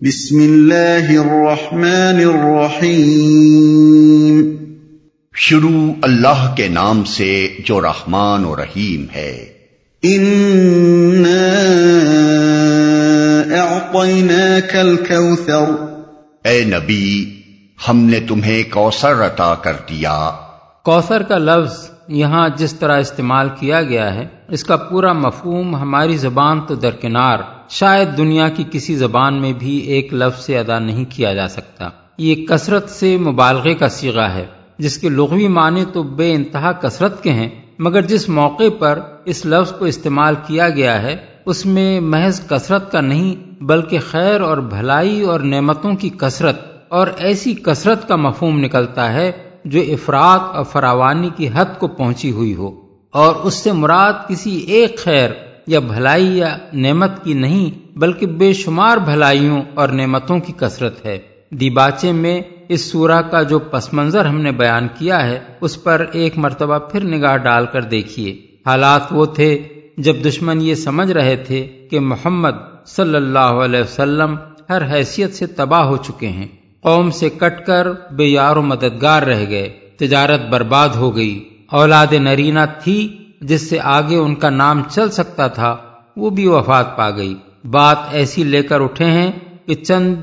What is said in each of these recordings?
بسم اللہ الرحمن الرحیم۔ شروع اللہ کے نام سے جو رحمان و رحیم ہے۔ الكوثر اے نبی ہم نے تمہیں کوثر عطا کر دیا۔ کوثر کا لفظ یہاں جس طرح استعمال کیا گیا ہے اس کا پورا مفہوم ہماری زبان تو درکنار شاید دنیا کی کسی زبان میں بھی ایک لفظ سے ادا نہیں کیا جا سکتا۔ یہ کثرت سے مبالغے کا سیگا ہے۔ جس کے لغوی معنی تو بے انتہا کثرت کے ہیں، مگر جس موقع پر اس لفظ کو استعمال کیا گیا ہے، اس میں محض کثرت کا نہیں، بلکہ خیر اور بھلائی اور نعمتوں کی کثرت اور ایسی کثرت کا مفہوم نکلتا ہے جو افراد اور فراوانی کی حد کو پہنچی ہوئی ہو۔ اور اس سے مراد کسی ایک خیر یا بھلائی یا نعمت کی نہیں، بلکہ بے شمار بھلائیوں اور نعمتوں کی کثرت ہے۔ دیباچے میں اس سورہ کا جو پس منظر ہم نے بیان کیا ہے، اس پر ایک مرتبہ پھر نگاہ ڈال کر دیکھیے۔ حالات وہ تھے جب دشمن یہ سمجھ رہے تھے کہ محمد صلی اللہ علیہ وسلم ہر حیثیت سے تباہ ہو چکے ہیں۔ قوم سے کٹ کر بے یار و مددگار رہ گئے، تجارت برباد ہو گئی، اولاد نرینا تھی جس سے آگے ان کا نام چل سکتا تھا، وہ بھی وفات پا گئی۔ بات ایسی لے کر اٹھے ہیں کہ چند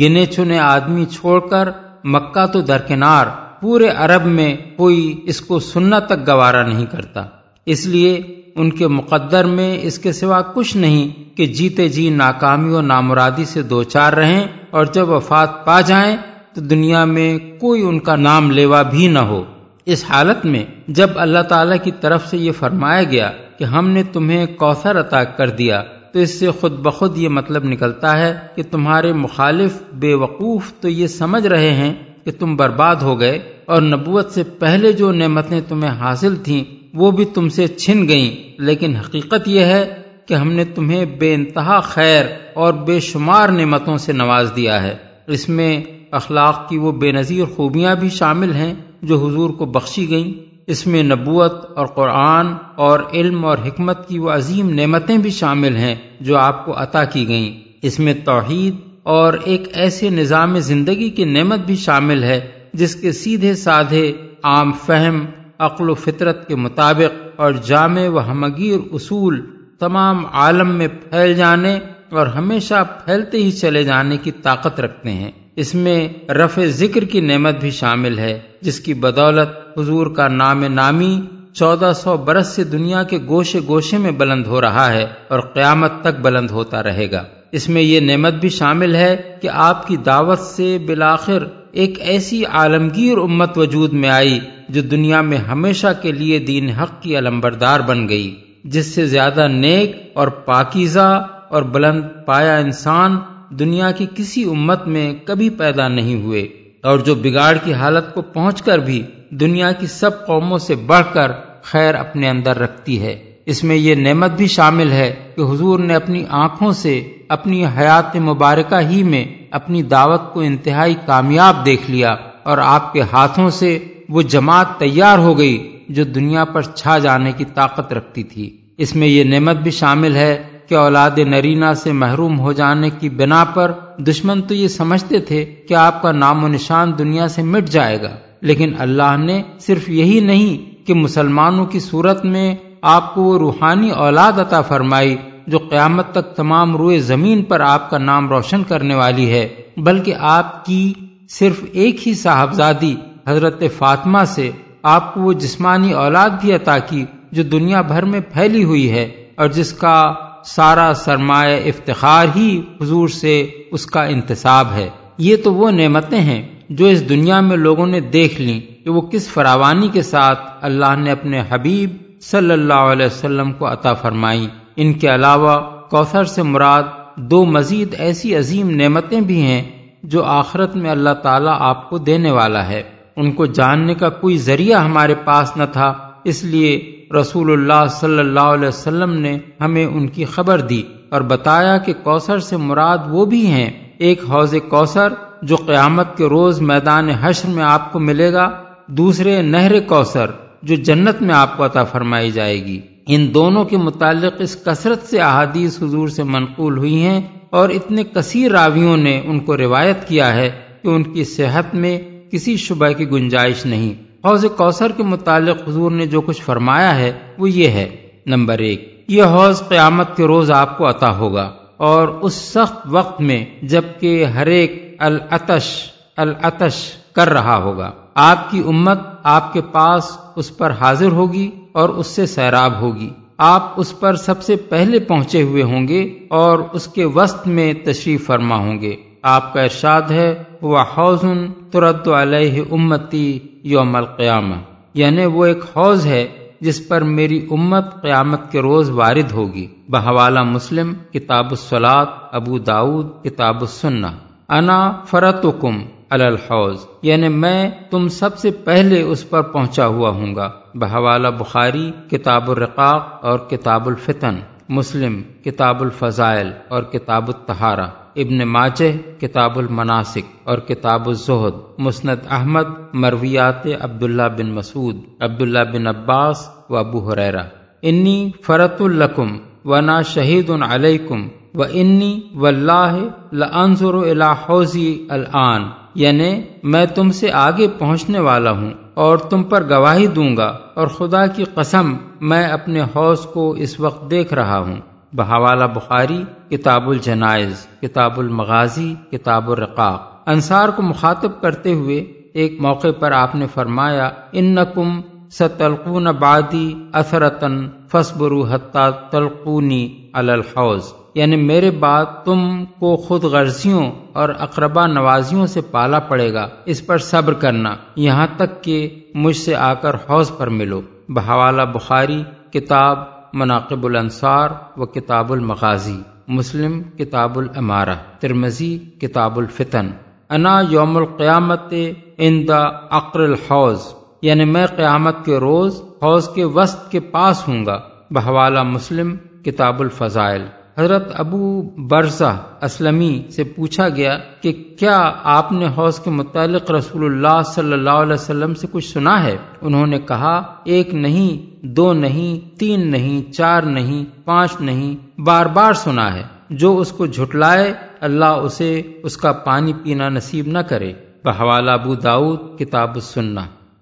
گنے چنے آدمی چھوڑ کر مکہ تو درکنار، پورے عرب میں کوئی اس کو سننا تک گوارا نہیں کرتا۔ اس لیے ان کے مقدر میں اس کے سوا کچھ نہیں کہ جیتے جی ناکامی و نامرادی سے دو چار رہیں اور جب وفات پا جائیں تو دنیا میں کوئی ان کا نام لیوا بھی نہ ہو۔ اس حالت میں جب اللہ تعالی کی طرف سے یہ فرمایا گیا کہ ہم نے تمہیں کوثر عطا کر دیا، تو اس سے خود بخود یہ مطلب نکلتا ہے کہ تمہارے مخالف بے وقوف تو یہ سمجھ رہے ہیں کہ تم برباد ہو گئے اور نبوت سے پہلے جو نعمتیں تمہیں حاصل تھیں وہ بھی تم سے چھن گئیں۔ لیکن حقیقت یہ ہے کہ ہم نے تمہیں بے انتہا خیر اور بے شمار نعمتوں سے نواز دیا ہے۔ اس میں اخلاق کی وہ بے نظیر خوبیاں بھی شامل ہیں۔ جو حضور کو بخشی گئیں، اس میں نبوت اور قرآن اور علم اور حکمت کی وہ عظیم نعمتیں بھی شامل ہیں جو آپ کو عطا کی گئیں۔ اس میں توحید اور ایک ایسے نظام زندگی کی نعمت بھی شامل ہے، جس کے سیدھے سادھے عام فہم، عقل و فطرت کے مطابق اور جامع و ہمگیر اصول تمام عالم میں پھیل جانے اور ہمیشہ پھیلتے ہی چلے جانے کی طاقت رکھتے ہیں۔ اس میں رفع ذکر کی نعمت بھی شامل ہے، جس کی بدولت حضور کا نام نامی چودہ سو برس سے دنیا کے گوشے گوشے میں بلند ہو رہا ہے اور قیامت تک بلند ہوتا رہے گا۔ اس میں یہ نعمت بھی شامل ہے کہ آپ کی دعوت سے بالآخر ایک ایسی عالمگیر امت وجود میں آئی جو دنیا میں ہمیشہ کے لیے دین حق کی علمبردار بن گئی، جس سے زیادہ نیک اور پاکیزہ اور بلند پایا انسان دنیا کی کسی امت میں کبھی پیدا نہیں ہوئے اور جو بگاڑ کی حالت کو پہنچ کر بھی دنیا کی سب قوموں سے بڑھ کر خیر اپنے اندر رکھتی ہے۔ اس میں یہ نعمت بھی شامل ہے کہ حضور نے اپنی آنکھوں سے اپنی حیات مبارکہ ہی میں اپنی دعوت کو انتہائی کامیاب دیکھ لیا اور آپ کے ہاتھوں سے وہ جماعت تیار ہو گئی جو دنیا پر چھا جانے کی طاقت رکھتی تھی۔ اس میں یہ نعمت بھی شامل ہے کہ اولاد نرینا سے محروم ہو جانے کی بنا پر دشمن تو یہ سمجھتے تھے کہ آپ کا نام و نشان دنیا سے مٹ جائے گا۔ لیکن اللہ نے صرف یہی نہیں کہ مسلمانوں کی صورت میں آپ کو وہ روحانی اولاد عطا فرمائی جو قیامت تک تمام روئے زمین پر آپ کا نام روشن کرنے والی ہے، بلکہ آپ کی صرف ایک ہی صاحبزادی حضرت فاطمہ سے آپ کو وہ جسمانی اولاد بھی عطا کی جو دنیا بھر میں پھیلی ہوئی ہے اور جس کا سارا سرمایہ افتخار ہی حضور سے اس کا انتصاب ہے۔ یہ تو وہ نعمتیں ہیں جو اس دنیا میں لوگوں نے دیکھ لیں کہ وہ کس فراوانی کے ساتھ اللہ نے اپنے حبیب صلی اللہ علیہ وسلم کو عطا فرمائی۔ ان کے علاوہ کوثر سے مراد دو مزید ایسی عظیم نعمتیں بھی ہیں جو آخرت میں اللہ تعالیٰ آپ کو دینے والا ہے۔ ان کو جاننے کا کوئی ذریعہ ہمارے پاس نہ تھا، اس لیے رسول اللہ صلی اللہ علیہ وسلم نے ہمیں ان کی خبر دی اور بتایا کہ کوثر سے مراد وہ بھی ہیں، ایک حوض کوثر جو قیامت کے روز میدان حشر میں آپ کو ملے گا، دوسرے نہر کوثر جو جنت میں آپ کو عطا فرمائی جائے گی۔ ان دونوں کے متعلق اس کثرت سے احادیث حضور سے منقول ہوئی ہیں اور اتنے کثیر راویوں نے ان کو روایت کیا ہے کہ ان کی صحت میں کسی شبہ کی گنجائش نہیں۔ حوض کوثر کے متعلق حضور نے جو کچھ فرمایا ہے وہ یہ ہے۔ نمبر ایک، یہ حوض قیامت کے روز آپ کو عطا ہوگا اور اس سخت وقت میں جبکہ ہر ایک العتش العتش کر رہا ہوگا۔ آپ کی امت آپ کے پاس اس پر حاضر ہوگی اور اس سے سیراب ہوگی۔ آپ اس پر سب سے پہلے پہنچے ہوئے ہوں گے اور اس کے وسط میں تشریف فرما ہوں گے۔ آپ کا ارشاد ہے وہ حوضن ترد علیہ امتی یوم القیامہ یعنی وہ ایک حوض ہے جس پر میری امت قیامت کے روز وارد ہوگی۔ بحوالہ مسلم، کتاب السلاد ابو داود کتاب السنہ۔ انا فرتکم الحوض یعنی میں تم سب سے پہلے اس پر پہنچا ہوا ہوں گا۔ بحوالہ بخاری، کتاب الرقاق اور کتاب الفتن۔ مسلم، کتاب الفضائل اور کتاب التہارہ ابن ماجہ، کتاب المناسک اور کتاب الزہد، مسند احمد، مرویات عبداللہ بن مسعود، عبداللہ بن عباس و ابو حریرہ انی فرت القم و نا شہید علیکم و انی و اللہ لنظر حوضی الان۔ یعنی میں تم سے آگے پہنچنے والا ہوں اور تم پر گواہی دوں گا اور خدا کی قسم میں اپنے حوض کو اس وقت دیکھ رہا ہوں۔ بحوالہ بخاری، کتاب الجنائز، کتاب المغازی، کتاب الرقاق۔ انصار کو مخاطب کرتے ہوئے ایک موقع پر آپ نے فرمایا ان نقم ستلقون بادی اثرتن فصبرو حتہ تلقونی الحوض۔ یعنی میرے بعد تم کو خود غرضیوں اور اقربا نوازیوں سے پالا پڑے گا۔ اس پر صبر کرنا، یہاں تک کہ مجھ سے آ کر حوض پر ملو۔ بحوالہ بخاری، کتاب مناقب الانصار و کتاب المغازی، مسلم کتاب العمارہ ترمزی کتاب الفتن۔ انا یوم القیامت ان دا اقر الحوض یعنی میں قیامت کے روز حوض کے وسط کے پاس ہوں گا، بحوالہ مسلم کتاب الفضائل۔ حضرت ابو برزہ اسلمی سے پوچھا گیا کہ کیا آپ نے حوض کے متعلق رسول اللہ صلی اللہ علیہ وسلم سے کچھ سنا ہے؟ انہوں نے کہا، ایک نہیں، دو نہیں، تین نہیں، چار نہیں، پانچ نہیں، بار بار سنا ہے۔ جو اس کو جھٹلائے، اللہ اسے اس کا پانی پینا نصیب نہ کرے۔ بحوالہ ابو داود کتاب السنہ۔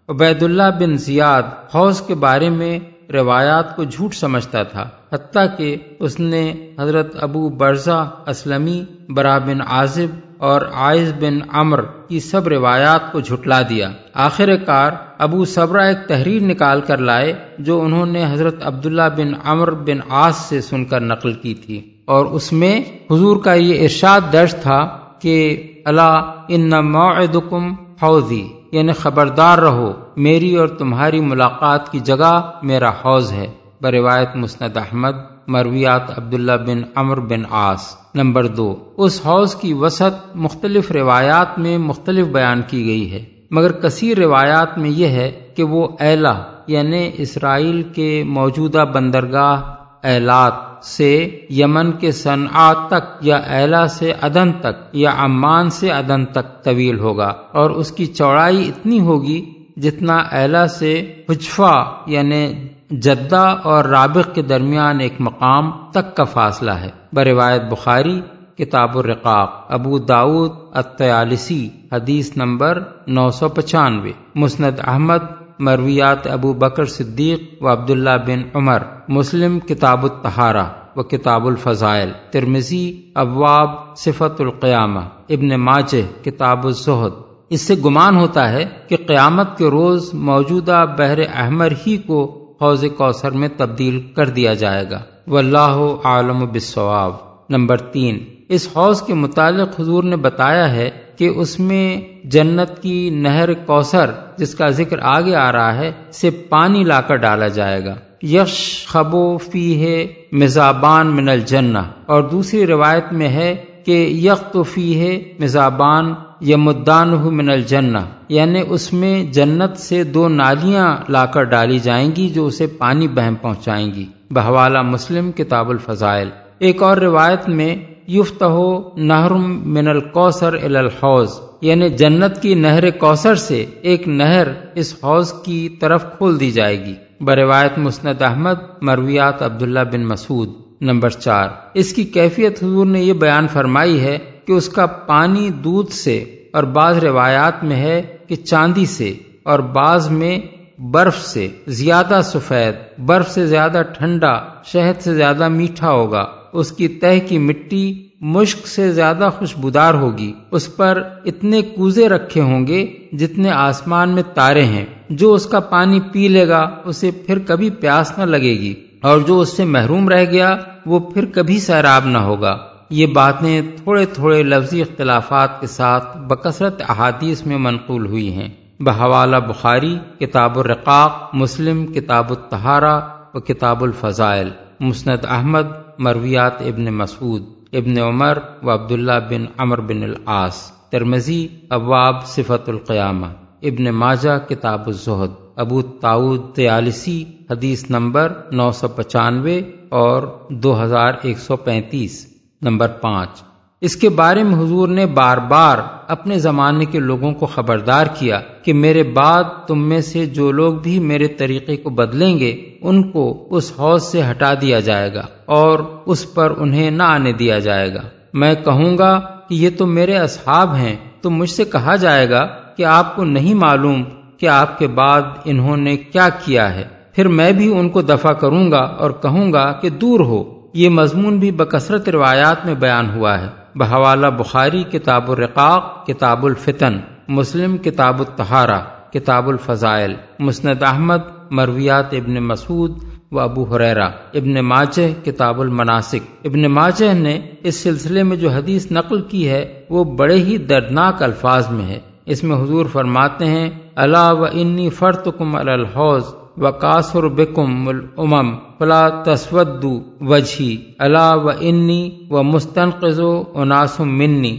عبید اللہ بن زیاد، حوض کے بارے میں روایات کو جھوٹ سمجھتا تھا، حتیٰ کہ اس نے حضرت ابو برزہ اسلمی، برا بن عازب اور عائز بن امر کی سب روایات کو جھٹلا دیا۔ آخر کار ابو صبرہ ایک تحریر نکال کر لائے جو انہوں نے حضرت عبداللہ بن امر بن آس سے سن کر نقل کی تھی۔ اور اس میں حضور کا یہ ارشاد درج تھا کہ اللہ ان موعدکم حوضی یعنی خبردار رہو، میری اور تمہاری ملاقات کی جگہ میرا حوض ہے۔ بروایت مسند احمد، مرویات عبداللہ بن امر بن آس نمبر دو، اس حوض کی وسعت مختلف روایات میں مختلف بیان کی گئی ہے۔ مگر کثیر روایات میں یہ ہے کہ وہ ایلا یعنی اسرائیل کے موجودہ بندرگاہ اعلات سے یمن کے صنعات تک یا ایلا سے ادن تک یا عمان سے ادن تک طویل ہوگا اور اس کی چوڑائی اتنی ہوگی جتنا ایلا سے حجفا یعنی جدہ اور رابق کے درمیان ایک مقام تک کا فاصلہ ہے۔ بروایت بخاری، کتاب الرقاق، ابو داود التیالسی حدیث نمبر نو سو پچانوے، مسند احمد مرویات ابو بکر صدیق و عبداللہ بن عمر، مسلم کتاب التہارہ و کتاب الفضائل ترمزی ابواب، صفت القیامہ، ابن ماجہ، کتاب الزہد۔ اس سے گمان ہوتا ہے کہ قیامت کے روز موجودہ بحر احمر ہی کو حوض کوثر میں تبدیل کر دیا جائے گا۔ واللہ عالم بالصواب۔ نمبر تین۔ اس حوض کے متعلق حضور نے بتایا ہے کہ اس میں جنت کی نہر کوثر جس کا ذکر آگے آ رہا ہے، سے پانی لا کر ڈالا جائے گا۔ یش خبو فی ہے مزابان من الجنہ۔ اور دوسری روایت میں ہے کہ یک تو فی ہے مزابان یا مدان من الجنہ۔ یعنی اس میں جنت سے دو نالیاں لا کر ڈالی جائیں گی جو اسے پانی بہم پہنچائیں گی۔ بہوالا مسلم، کتاب الفضائل۔ ایک اور روایت میں یفت ہو نہرم من القوثر الحوض یعنی جنت کی نہر کوثر سے ایک نہر اس حوض کی طرف کھول دی جائے گی۔ بروایت مسند احمد، مرویات عبداللہ بن مسعود، نمبر چار۔ اس کی کیفیت حضور نے یہ بیان فرمائی ہے کہ اس کا پانی دودھ سے اور بعض روایات میں ہے کہ چاندی سے اور بعض میں برف سے۔ زیادہ سفید، برف سے زیادہ ٹھنڈا، شہد سے زیادہ میٹھا ہوگا۔ اس کی تہ کی مٹی مشک سے زیادہ خوشبودار ہوگی۔ اس پر اتنے کوزے رکھے ہوں گے جتنے آسمان میں تارے ہیں۔ جو اس کا پانی پی لے گا، اسے پھر کبھی پیاس نہ لگے گی۔ اور جو اس سے محروم رہ گیا، وہ پھر کبھی سیراب نہ ہوگا۔ یہ باتیں تھوڑے تھوڑے لفظی اختلافات کے ساتھ بکثرت احادیث میں منقول ہوئی ہیں۔ بحوالہ بخاری، کتاب الرقاق، مسلم، کتاب التہارا و کتاب الفضائل۔ مسند احمد مرویات ابن مسعود، ابن عمر و عبداللہ بن عمر بن العاص ترمزی ابواب صفت القیامہ، ابن ماجہ، کتاب الزہد، ابو تاؤد تیالسی حدیث نمبر نو سو پچانوے اور دو ہزار ایک سو پینتیس، نمبر پانچ۔ اس کے بارے میں حضور نے بار بار اپنے زمانے کے لوگوں کو خبردار کیا کہ میرے بعد تم میں سے جو لوگ بھی میرے طریقے کو بدلیں گے، ان کو اس حوض سے ہٹا دیا جائے گا اور اس پر انہیں نہ آنے دیا جائے گا۔ میں کہوں گا کہ یہ تو میرے اصحاب ہیں، تو مجھ سے کہا جائے گا کہ آپ کو نہیں معلوم کہ آپ کے بعد انہوں نے کیا کیا ہے۔ پھر میں بھی ان کو دفع کروں گا اور کہوں گا کہ دور ہو۔ یہ مضمون بھی بکثرت روایات میں بیان ہوا ہے۔ بحوالہ بخاری کتاب الرقاق، کتاب الفتن، مسلم کتاب التہارا کتاب الفضائل، مسند احمد، مرویات ابن مسعود و ابو حریرا ابن ماجہ کتاب المناسک۔ ابن ماجہ نے اس سلسلے میں جو حدیث نقل کی ہے، وہ بڑے ہی دردناک الفاظ میں ہے۔ اس میں حضور فرماتے ہیں اللہ و انی فرتکم الحوض و کاسر بکم الامم فلا تسود وجھی اللہ و انی و مستنقز و ناسم منی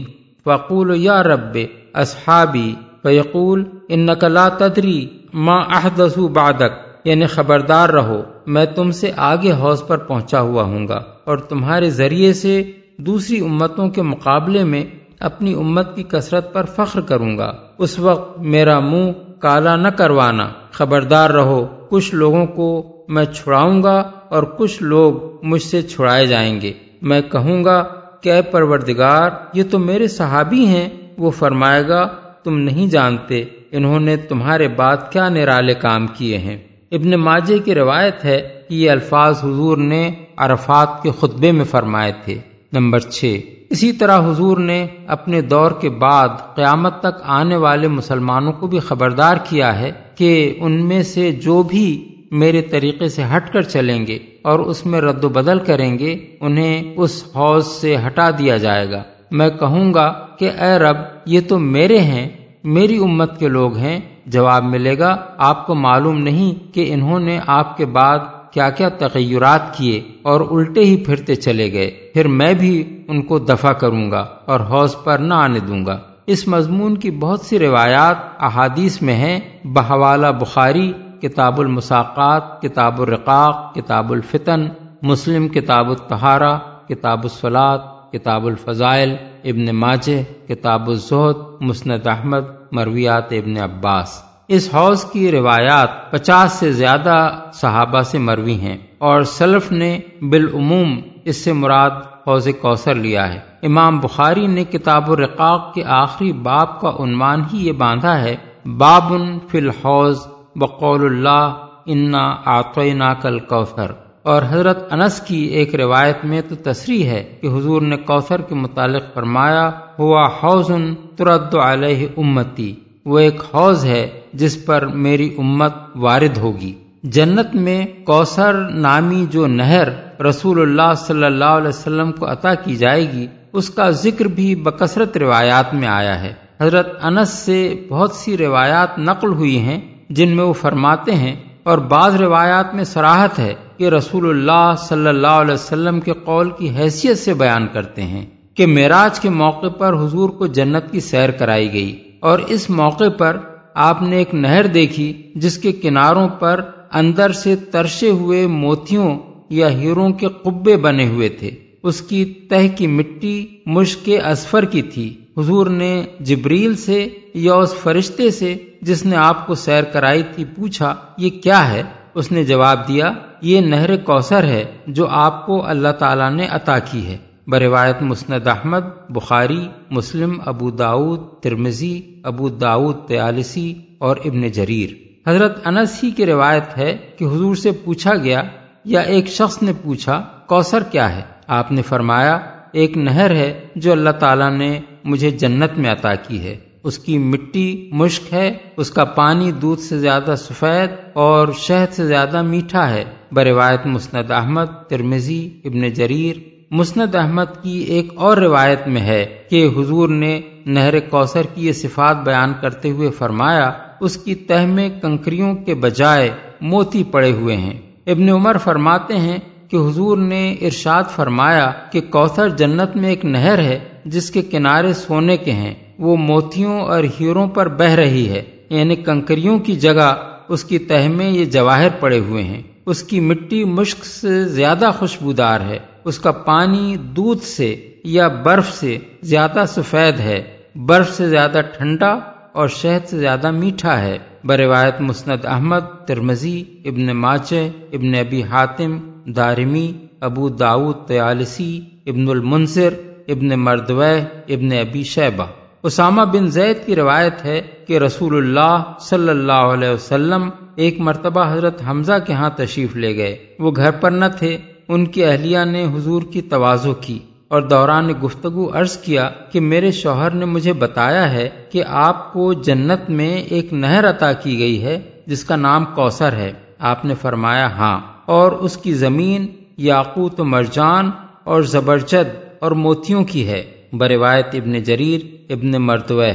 فقول یا رب اصحابی فیقول ان لا تدری ما احدث بعدک یعنی خبردار رہو میں تم سے آگے حوض پر پہنچا ہوا ہوں گا اور تمہارے ذریعے سے دوسری امتوں کے مقابلے میں اپنی امت کی کثرت پر فخر کروں گا اس وقت میرا منہ کالا نہ کروانا خبردار رہو، کچھ لوگوں کو میں چھڑاؤں گا اور کچھ لوگ مجھ سے چھڑائے جائیں گے۔ میں کہوں گا، کہ پروردگار، یہ تو میرے صحابی ہیں، وہ فرمائے گا، تم نہیں جانتے، انہوں نے تمہارے بعد کیا نرالے کام کیے ہیں۔ ابن ماجے کی روایت ہے کہ یہ الفاظ حضور نے عرفات کے خطبے میں فرمائے تھے۔ نمبر چھ۔ اسی طرح حضور نے اپنے دور کے بعد قیامت تک آنے والے مسلمانوں کو بھی خبردار کیا ہے کہ ان میں سے جو بھی میرے طریقے سے ہٹ کر چلیں گے اور اس میں رد و بدل کریں گے، انہیں اس حوض سے ہٹا دیا جائے گا۔ میں کہوں گا کہ اے رب، یہ تو میرے ہیں، میری امت کے لوگ ہیں، جواب ملے گا، آپ کو معلوم نہیں کہ انہوں نے آپ کے بعد کیا کیا تغیرات کیے اور الٹے ہی پھرتے چلے گئے۔ پھر میں بھی ان کو دفع کروں گا اور حوض پر نہ آنے دوں گا۔ اس مضمون کی بہت سی روایات احادیث میں ہیں۔ بحوالہ بخاری، کتاب المساقات، کتاب الرقاق، کتاب الفتن، مسلم، کتاب التہارا کتاب الصلاط کتاب الفضائل، ابن ماجہ، کتاب الزہد، مسند احمد، مرویات ابن عباس۔ اس حوض کی روایات پچاس سے زیادہ صحابہ سے مروی ہیں اور سلف نے بالعموم اس سے مراد حوض کوثر لیا ہے۔ امام بخاری نے کتاب الرقاق کے آخری باب کا عنوان ہی یہ باندھا ہے، بابن فی الحوض بقول اللہ انا آتوینا کل کوثر اور حضرت انس کی ایک روایت میں تو تصریح ہے کہ حضور نے کوثر کے متعلق فرمایا، ہوا حوض ترد علیہ امتی۔ وہ ایک حوض ہے جس پر میری امت وارد ہوگی۔ جنت میں کوثر نامی جو نہر رسول اللہ صلی اللہ علیہ وسلم کو عطا کی جائے گی، اس کا ذکر بھی بکثرت روایات میں آیا ہے۔ حضرت انس سے بہت سی روایات نقل ہوئی ہیں، جن میں وہ فرماتے ہیں، اور بعض روایات میں سراحت ہے کہ رسول اللہ صلی اللہ علیہ وسلم کے قول کی حیثیت سے بیان کرتے ہیں کہ معراج کے موقع پر حضور کو جنت کی سیر کرائی گئی۔ اور اس موقع پر آپ نے ایک نہر دیکھی جس کے کناروں پر اندر سے ترشے ہوئے موتیوں یا ہیروں کے قبے بنے ہوئے تھے۔ اس کی تہ کی مٹی مشک اسفر کی تھی۔ حضور نے جبریل سے یا اس فرشتے سے جس نے آپ کو سیر کرائی تھی پوچھا، یہ کیا ہے؟ اس نے جواب دیا، یہ نہر کوثر ہے جو آپ کو اللہ تعالیٰ نے عطا کی ہے۔ بروایت مسند احمد، بخاری، مسلم، ابو داود ترمزی ابو داود تیالسی اور ابن جریر۔ حضرت انس ہی کی روایت ہے کہ حضور سے پوچھا گیا، یا ایک شخص نے پوچھا، کوثر کیا ہے؟ آپ نے فرمایا، ایک نہر ہے جو اللہ تعالیٰ نے مجھے جنت میں عطا کی ہے۔ اس کی مٹی مشک ہے، اس کا پانی دودھ سے زیادہ سفید اور شہد سے زیادہ میٹھا ہے۔ بروایت مسند احمد ترمزی ابن جریر۔ مسند احمد کی ایک اور روایت میں ہے کہ حضور نے نہر کوثر کی یہ صفات بیان کرتے ہوئے فرمایا، اس کی تہ میں کنکریوں کے بجائے موتی پڑے ہوئے ہیں۔ ابن عمر فرماتے ہیں کہ حضور نے ارشاد فرمایا کہ کوثر جنت میں ایک نہر ہے جس کے کنارے سونے کے ہیں۔ وہ موتیوں اور ہیروں پر بہ رہی ہے۔ یعنی کنکریوں کی جگہ اس کی تہ میں یہ جواہر پڑے ہوئے ہیں۔ اس کی مٹی مشک سے زیادہ خوشبودار ہے۔ اس کا پانی دودھ سے یا برف سے زیادہ سفید ہے۔ برف سے زیادہ ٹھنڈا اور شہد سے زیادہ میٹھا ہے۔ بروایت مسند احمد ترمزی ابن ماچے ابن ابی حاتم، دارمی، ابو داود تیالسی، ابن المنصر ابن مردوہ ابن ابی شیبہ۔ اسامہ بن زید کی روایت ہے کہ رسول اللہ صلی اللہ علیہ وسلم ایک مرتبہ حضرت حمزہ کے ہاں تشریف لے گئے۔ وہ گھر پر نہ تھے۔ ان کی اہلیہ نے حضور کی توازو کی اور دوران گفتگو عرض کیا کہ میرے شوہر نے مجھے بتایا ہے کہ آپ کو جنت میں ایک نہر عطا کی گئی ہے، جس کا نام کوثر ہے۔ آپ نے فرمایا ہاں۔ اور اس کی زمین یاقوت و مرجان اور زبرجد اور موتیوں کی ہے۔ بروایت ابن جریر ابن مرتوہ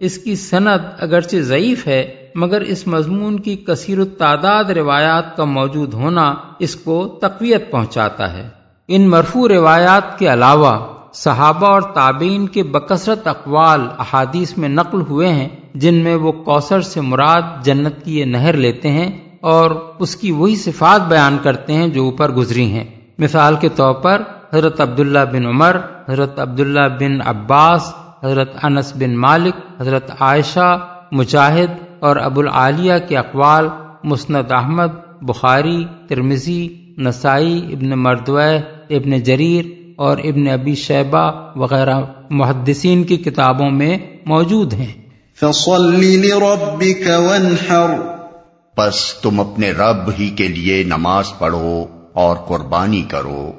اس کی سند اگرچہ ضعیف ہے مگر اس مضمون کی کثیر التعداد روایات کا موجود ہونا اس کو تقویت پہنچاتا ہے۔ ان مرفوع روایات کے علاوہ صحابہ اور تابعین کے بکثرت اقوال احادیث میں نقل ہوئے ہیں، جن میں وہ کوثر سے مراد جنت کی یہ نہر لیتے ہیں اور اس کی وہی صفات بیان کرتے ہیں جو اوپر گزری ہیں۔ مثال کے طور پر حضرت عبداللہ بن عمر، حضرت عبداللہ بن عباس، حضرت انس بن مالک، حضرت عائشہ، مجاہد اور ابو العالیہ کے اقوال مسند احمد بخاری ترمزی نسائی ابن مردوہ ابن جریر اور ابن ابی شیبہ وغیرہ محدثین کی کتابوں میں موجود ہیں۔ فصل لربك وانحر۔ پس تم اپنے رب ہی کے لیے نماز پڑھو اور قربانی کرو۔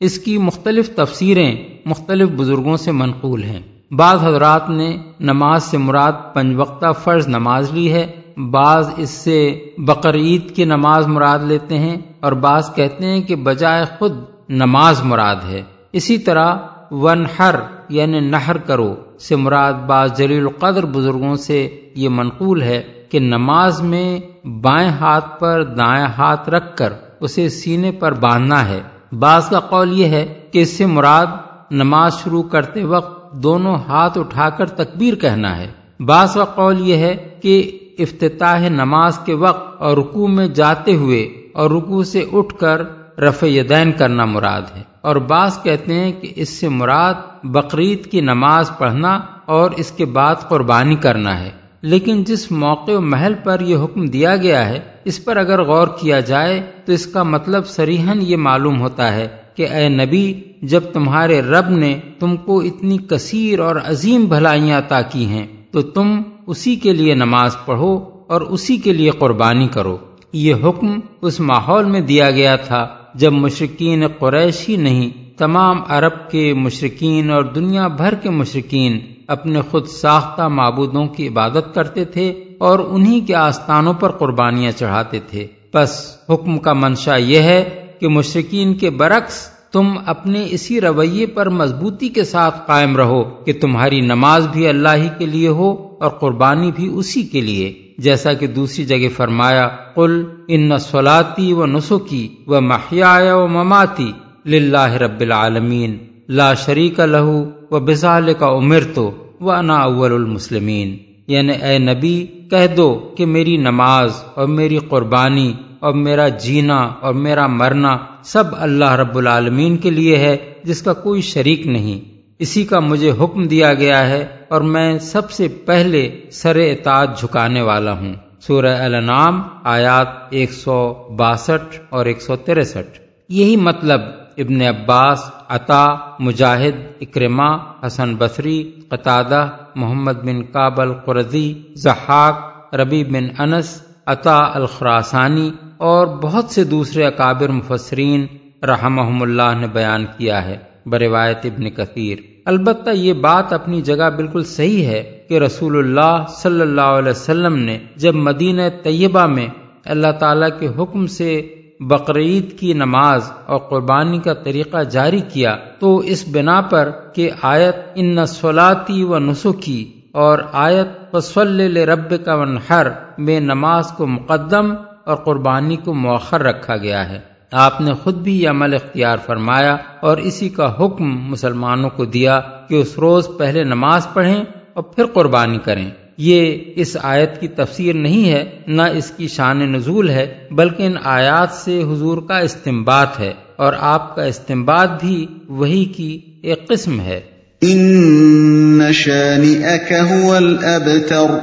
اس کی مختلف تفسیریں مختلف بزرگوں سے منقول ہیں۔ بعض حضرات نے نماز سے مراد پنج وقتہ فرض نماز لی ہے۔ بعض اس سے بقر عید کی نماز مراد لیتے ہیں اور بعض کہتے ہیں کہ بجائے خود نماز مراد ہے۔ اسی طرح ونحر یعنی نہر کرو سے مراد بعض جلیل القدر بزرگوں سے یہ منقول ہے کہ نماز میں بائیں ہاتھ پر دائیں ہاتھ رکھ کر اسے سینے پر باندھنا ہے۔ بعض کا قول یہ ہے کہ اس سے مراد نماز شروع کرتے وقت دونوں ہاتھ اٹھا کر تکبیر کہنا ہے۔ بعض کا قول یہ ہے کہ افتتاح نماز کے وقت اور رکوع میں جاتے ہوئے اور رکوع سے اٹھ کر رفع یدین کرنا مراد ہے۔ اور بعض کہتے ہیں کہ اس سے مراد بقرعید کی نماز پڑھنا اور اس کے بعد قربانی کرنا ہے۔ لیکن جس موقع و محل پر یہ حکم دیا گیا ہے، اس پر اگر غور کیا جائے تو اس کا مطلب سریحن یہ معلوم ہوتا ہے کہ اے نبی، جب تمہارے رب نے تم کو اتنی کثیر اور عظیم بھلائیاں عطا کی ہیں، تو تم اسی کے لیے نماز پڑھو اور اسی کے لیے قربانی کرو۔ یہ حکم اس ماحول میں دیا گیا تھا جب مشرقین قریش ہی نہیں، تمام عرب کے مشرقین اور دنیا بھر کے مشرقین اپنے خود ساختہ معبودوں کی عبادت کرتے تھے اور انہی کے آستانوں پر قربانیاں چڑھاتے تھے۔ بس حکم کا منشا یہ ہے کہ مشرقین کے برعکس تم اپنے اسی رویے پر مضبوطی کے ساتھ قائم رہو کہ تمہاری نماز بھی اللہ ہی کے لیے ہو اور قربانی بھی اسی کے لیے۔ جیسا کہ دوسری جگہ فرمایا، قل ان سولاتی و نسخی و محیا و مماتی للہ رب العالمین، لا شریک لہو و بزال کا عمر تو و انا اول المسلمین۔ یعنی اے نبی، کہہ دو کہ میری نماز اور میری قربانی اور میرا جینا اور میرا مرنا سب اللہ رب العالمین کے لیے ہے، جس کا کوئی شریک نہیں۔ اسی کا مجھے حکم دیا گیا ہے اور میں سب سے پہلے سر اطاعت جھکانے والا ہوں۔ سورہ الانعام، آیات ایک سو باسٹھ اور ایک سو تریسٹھ۔ یہی مطلب ابن عباس، عطا، مجاہد اکرما حسن بصری، قطادہ، محمد بن کابل قرضی زحاق ربی بن انس، عطا الخراسانی اور بہت سے دوسرے اکابر مفسرین رحمہم اللہ نے بیان کیا ہے بروایت ابن کثیر۔ البتہ یہ بات اپنی جگہ بالکل صحیح ہے کہ رسول اللہ صلی اللہ علیہ وسلم نے جب مدینہ طیبہ میں اللہ تعالی کے حکم سے بقرعید کی نماز اور قربانی کا طریقہ جاری کیا تو اس بنا پر کہ آیت ان سولاتی و نسخی اور آیت وسل رب کا ونحر میں نماز کو مقدم اور قربانی کو مؤخر رکھا گیا ہے۔ آپ نے خود بھی یہ عمل اختیار فرمایا اور اسی کا حکم مسلمانوں کو دیا کہ اس روز پہلے نماز پڑھیں اور پھر قربانی کریں۔ یہ اس آیت کی تفسیر نہیں ہے نہ اس کی شان نزول ہے بلکہ ان آیات سے حضور کا استمباد ہے اور آپ کا استمباد بھی وہی کی ایک قسم ہے۔ ان شانئک هو الابتر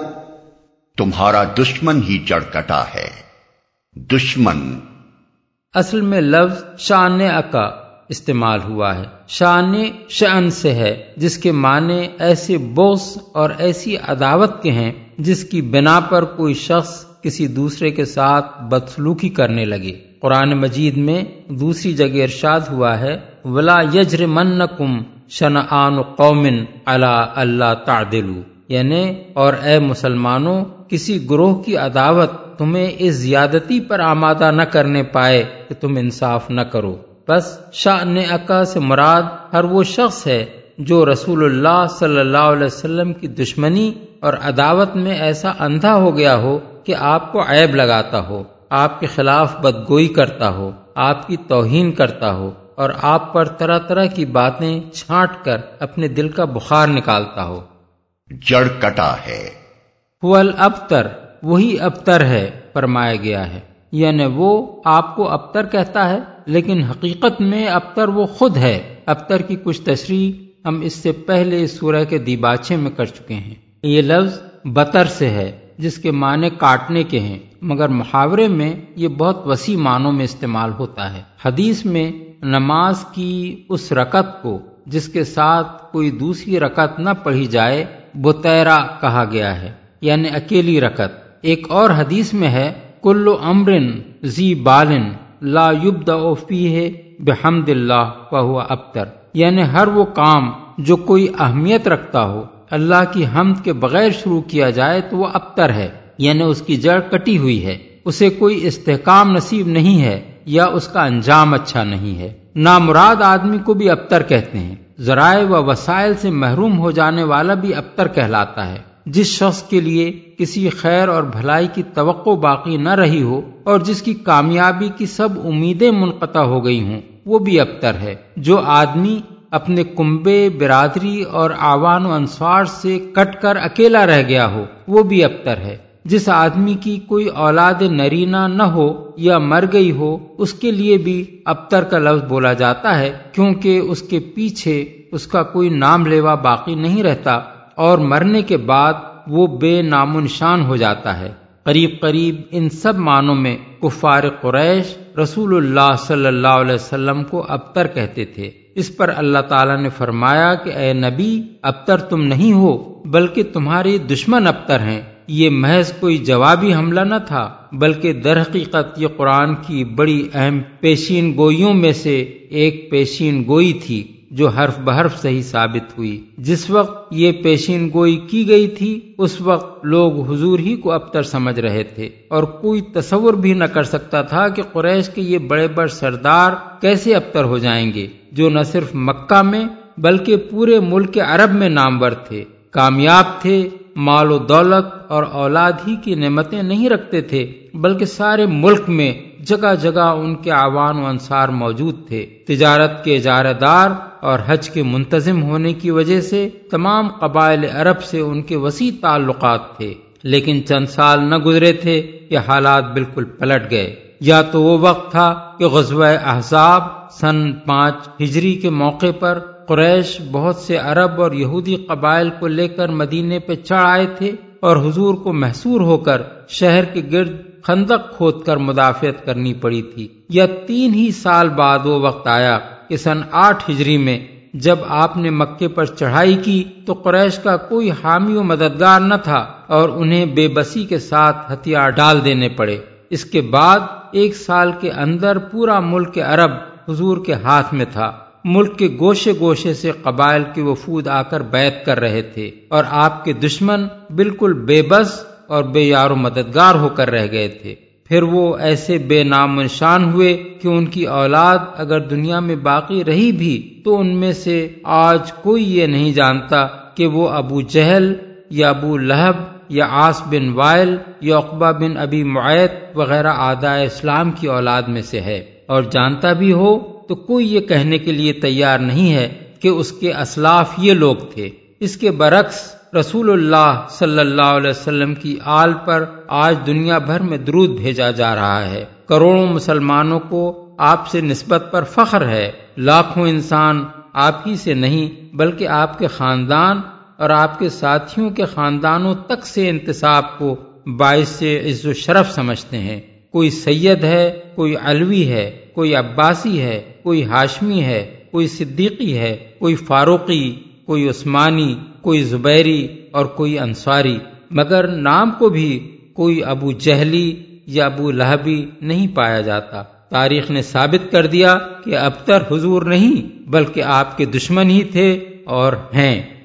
تمہارا دشمن ہی جڑ کٹا ہے۔ دشمن۔ اصل میں لفظ شان اکا۔ استعمال ہوا ہے۔ شان شان سے ہے، جس کے معنی ایسے بوس اور ایسی عداوت کے ہیں، جس کی بنا پر کوئی شخص کسی دوسرے کے ساتھ بدسلوکی کرنے لگے۔ قرآن مجید میں دوسری جگہ ارشاد ہوا ہے، ولا یجر من کم شن آن قومن اللہ اللہ تعدلو یعنی اور اے مسلمانوں، کسی گروہ کی عداوت تمہیں اس زیادتی پر آمادہ نہ کرنے پائے کہ تم انصاف نہ کرو۔ بس شاہ عقا سے مراد ہر وہ شخص ہے جو رسول اللہ صلی اللہ علیہ وسلم کی دشمنی اور عداوت میں ایسا اندھا ہو گیا ہو کہ آپ کو عیب لگاتا ہو آپ کے خلاف بدگوئی کرتا ہو آپ کی توہین کرتا ہو اور آپ پر طرح طرح کی باتیں چھانٹ کر اپنے دل کا بخار نکالتا ہو۔ جڑ کٹا ہے۔ ابتر وہی ابتر ہے فرمایا گیا ہے۔ یعنی وہ آپ کو ابتر کہتا ہے، لیکن حقیقت میں ابتر وہ خود ہے۔ ابتر کی کچھ تشریح ہم اس سے پہلے سورہ کے دیباچے میں کر چکے ہیں۔ یہ لفظ بطر سے ہے، جس کے معنی کاٹنے کے ہیں، مگر محاورے میں یہ بہت وسیع معنوں میں استعمال ہوتا ہے۔ حدیث میں نماز کی اس رکت کو، جس کے ساتھ کوئی دوسری رکت نہ پڑھی جائے بتیرا کہا گیا ہے یعنی اکیلی رکت ایک اور حدیث میں ہے کلو امرن زی بالن لا فی ہے بحمد اللہ ہوا ابتر۔ یعنی ہر وہ کام جو کوئی اہمیت رکھتا ہو، اللہ کی حمد کے بغیر شروع کیا جائے تو وہ ابتر ہے۔ یعنی اس کی جڑ کٹی ہوئی ہے۔ اسے کوئی استحکام نصیب نہیں ہے یا اس کا انجام اچھا نہیں ہے۔ نامراد آدمی کو بھی ابتر کہتے ہیں۔ ذرائع و وسائل سے محروم ہو جانے والا بھی ابتر کہلاتا ہے۔ جس شخص کے لیے کسی خیر اور بھلائی کی توقع باقی نہ رہی ہو اور جس کی کامیابی کی سب امیدیں منقطع ہو گئی ہوں، وہ بھی ابتر ہے۔ جو آدمی اپنے کنبے، برادری اور آوان و انسوار سے کٹ کر اکیلا رہ گیا ہو، وہ بھی ابتر ہے۔ جس آدمی کی کوئی اولاد نرینا نہ ہو یا مر گئی ہو، اس کے لیے بھی ابتر کا لفظ بولا جاتا ہے، کیونکہ اس کے پیچھے اس کا کوئی نام لیوا باقی نہیں رہتا۔ اور مرنے کے بعد وہ بے نام نشان ہو جاتا ہے۔ قریب قریب ان سب معنوں میں کفار قریش رسول اللہ صلی اللہ علیہ وسلم کو ابتر کہتے تھے۔ اس پر اللہ تعالیٰ نے فرمایا کہ اے نبی، ابتر تم نہیں ہو، بلکہ تمہاری دشمن ابتر ہیں۔ یہ محض کوئی جوابی حملہ نہ تھا، بلکہ در حقیقت یہ قرآن کی بڑی اہم پیشین گوئیوں میں سے ایک پیشین گوئی تھی۔ جو حرف بحرف صحیح ثابت ہوئی۔ جس وقت یہ پیشین گوئی کی گئی تھی، اس وقت لوگ حضور ہی کو ابتر سمجھ رہے تھے۔ اور کوئی تصور بھی نہ کر سکتا تھا کہ قریش کے یہ بڑے بڑے سردار کیسے ابتر ہو جائیں گے، جو نہ صرف مکہ میں بلکہ پورے ملک عرب میں نامور تھے۔ کامیاب تھے مال و دولت اور اولاد ہی کی نعمتیں نہیں رکھتے تھے، بلکہ سارے ملک میں جگہ جگہ ان کے عوان و انصار موجود تھے۔ تجارت کے اجارہ دار اور حج کے منتظم ہونے کی وجہ سے تمام قبائل عرب سے ان کے وسیع تعلقات تھے۔ لیکن چند سال نہ گزرے تھے کہ حالات بالکل پلٹ گئے۔ یا تو وہ وقت تھا کہ غزوہ احزاب سن پانچ ہجری کے موقع پر قریش بہت سے عرب اور یہودی قبائل کو لے کر مدینے پہ چڑھ آئے تھے اور حضور کو محصور ہو کر شہر کے گرد خندق کھود کر مدافعت کرنی پڑی تھی۔ یا تین ہی سال بعد وہ وقت آیا کہ سن آٹھ ہجری میں جب آپ نے مکے پر چڑھائی کی تو قریش کا کوئی حامی و مددگار نہ تھا اور انہیں بے بسی کے ساتھ ہتھیار ڈال دینے پڑے۔ اس کے بعد ایک سال کے اندر پورا ملک عرب حضور کے ہاتھ میں تھا۔ ملک کے گوشے گوشے سے قبائل کے وفود آ کر بیت کر رہے تھے اور آپ کے دشمن بالکل بے بس اور بے یار و مددگار ہو کر رہ گئے تھے۔ پھر وہ ایسے بے نام نشان ہوئے کہ ان کی اولاد اگر دنیا میں باقی رہی بھی تو ان میں سے آج کوئی یہ نہیں جانتا کہ وہ ابو جہل یا ابو لہب یا آس بن وائل یا اقبا بن ابی معیت وغیرہ آدھا اسلام کی اولاد میں سے ہے اور جانتا بھی ہو تو کوئی یہ کہنے کے لیے تیار نہیں ہے کہ اس کے اسلاف یہ لوگ تھے۔ اس کے برعکس، رسول اللہ صلی اللہ علیہ وسلم کی آل پر آج دنیا بھر میں درود بھیجا جا رہا ہے۔ کروڑوں مسلمانوں کو آپ سے نسبت پر فخر ہے۔ لاکھوں انسان آپ ہی سے نہیں، بلکہ آپ کے خاندان اور آپ کے ساتھیوں کے خاندانوں تک سے انتصاب کو باعث سے عز و شرف سمجھتے ہیں۔ کوئی سید ہے، کوئی علوی ہے، کوئی عباسی ہے، کوئی ہاشمی ہے، کوئی صدیقی ہے، کوئی فاروقی، کوئی عثمانی، کوئی زبیری اور کوئی انصاری۔ مگر نام کو بھی کوئی ابو جہلی یا ابو لہبی نہیں پایا جاتا۔ تاریخ نے ثابت کر دیا کہ ابتر حضور نہیں، بلکہ آپ کے دشمن ہی تھے اور ہیں۔